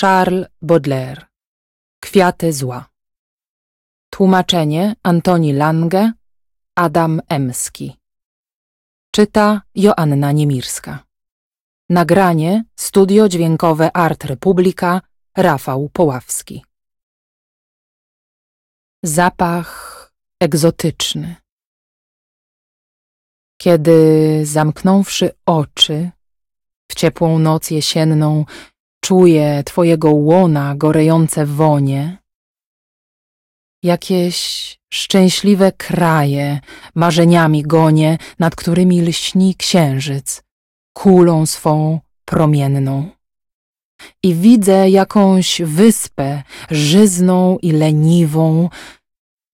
Charles Baudelaire. Kwiaty zła. Tłumaczenie Antoni Lange Adam Emski. Czyta Joanna Niemirska. Nagranie Studio Dźwiękowe Art Republika Rafał Poławski. Zapach egzotyczny. Kiedy zamknąwszy oczy w ciepłą noc jesienną Czuję twojego łona gorejące wonie. Jakieś szczęśliwe kraje marzeniami gonie, nad którymi lśni księżyc, kulą swą promienną. I widzę jakąś wyspę żyzną i leniwą,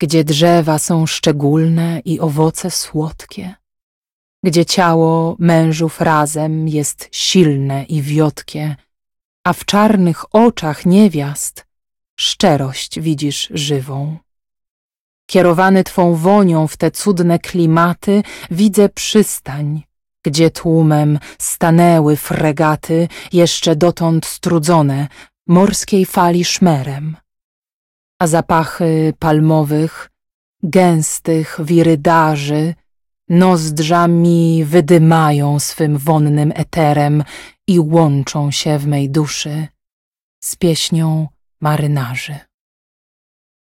gdzie drzewa są szczególne i owoce słodkie, gdzie ciało mężów razem jest silne i wiotkie, a w czarnych oczach niewiast szczerość widzisz żywą. Kierowany twą wonią w te cudne klimaty, widzę przystań, gdzie tłumem stanęły fregaty, jeszcze dotąd strudzone, morskiej fali szmerem. A zapachy palmowych, gęstych wirydarzy, nozdrzami wydymają swym wonnym eterem i łączą się w mej duszy z pieśnią marynarzy.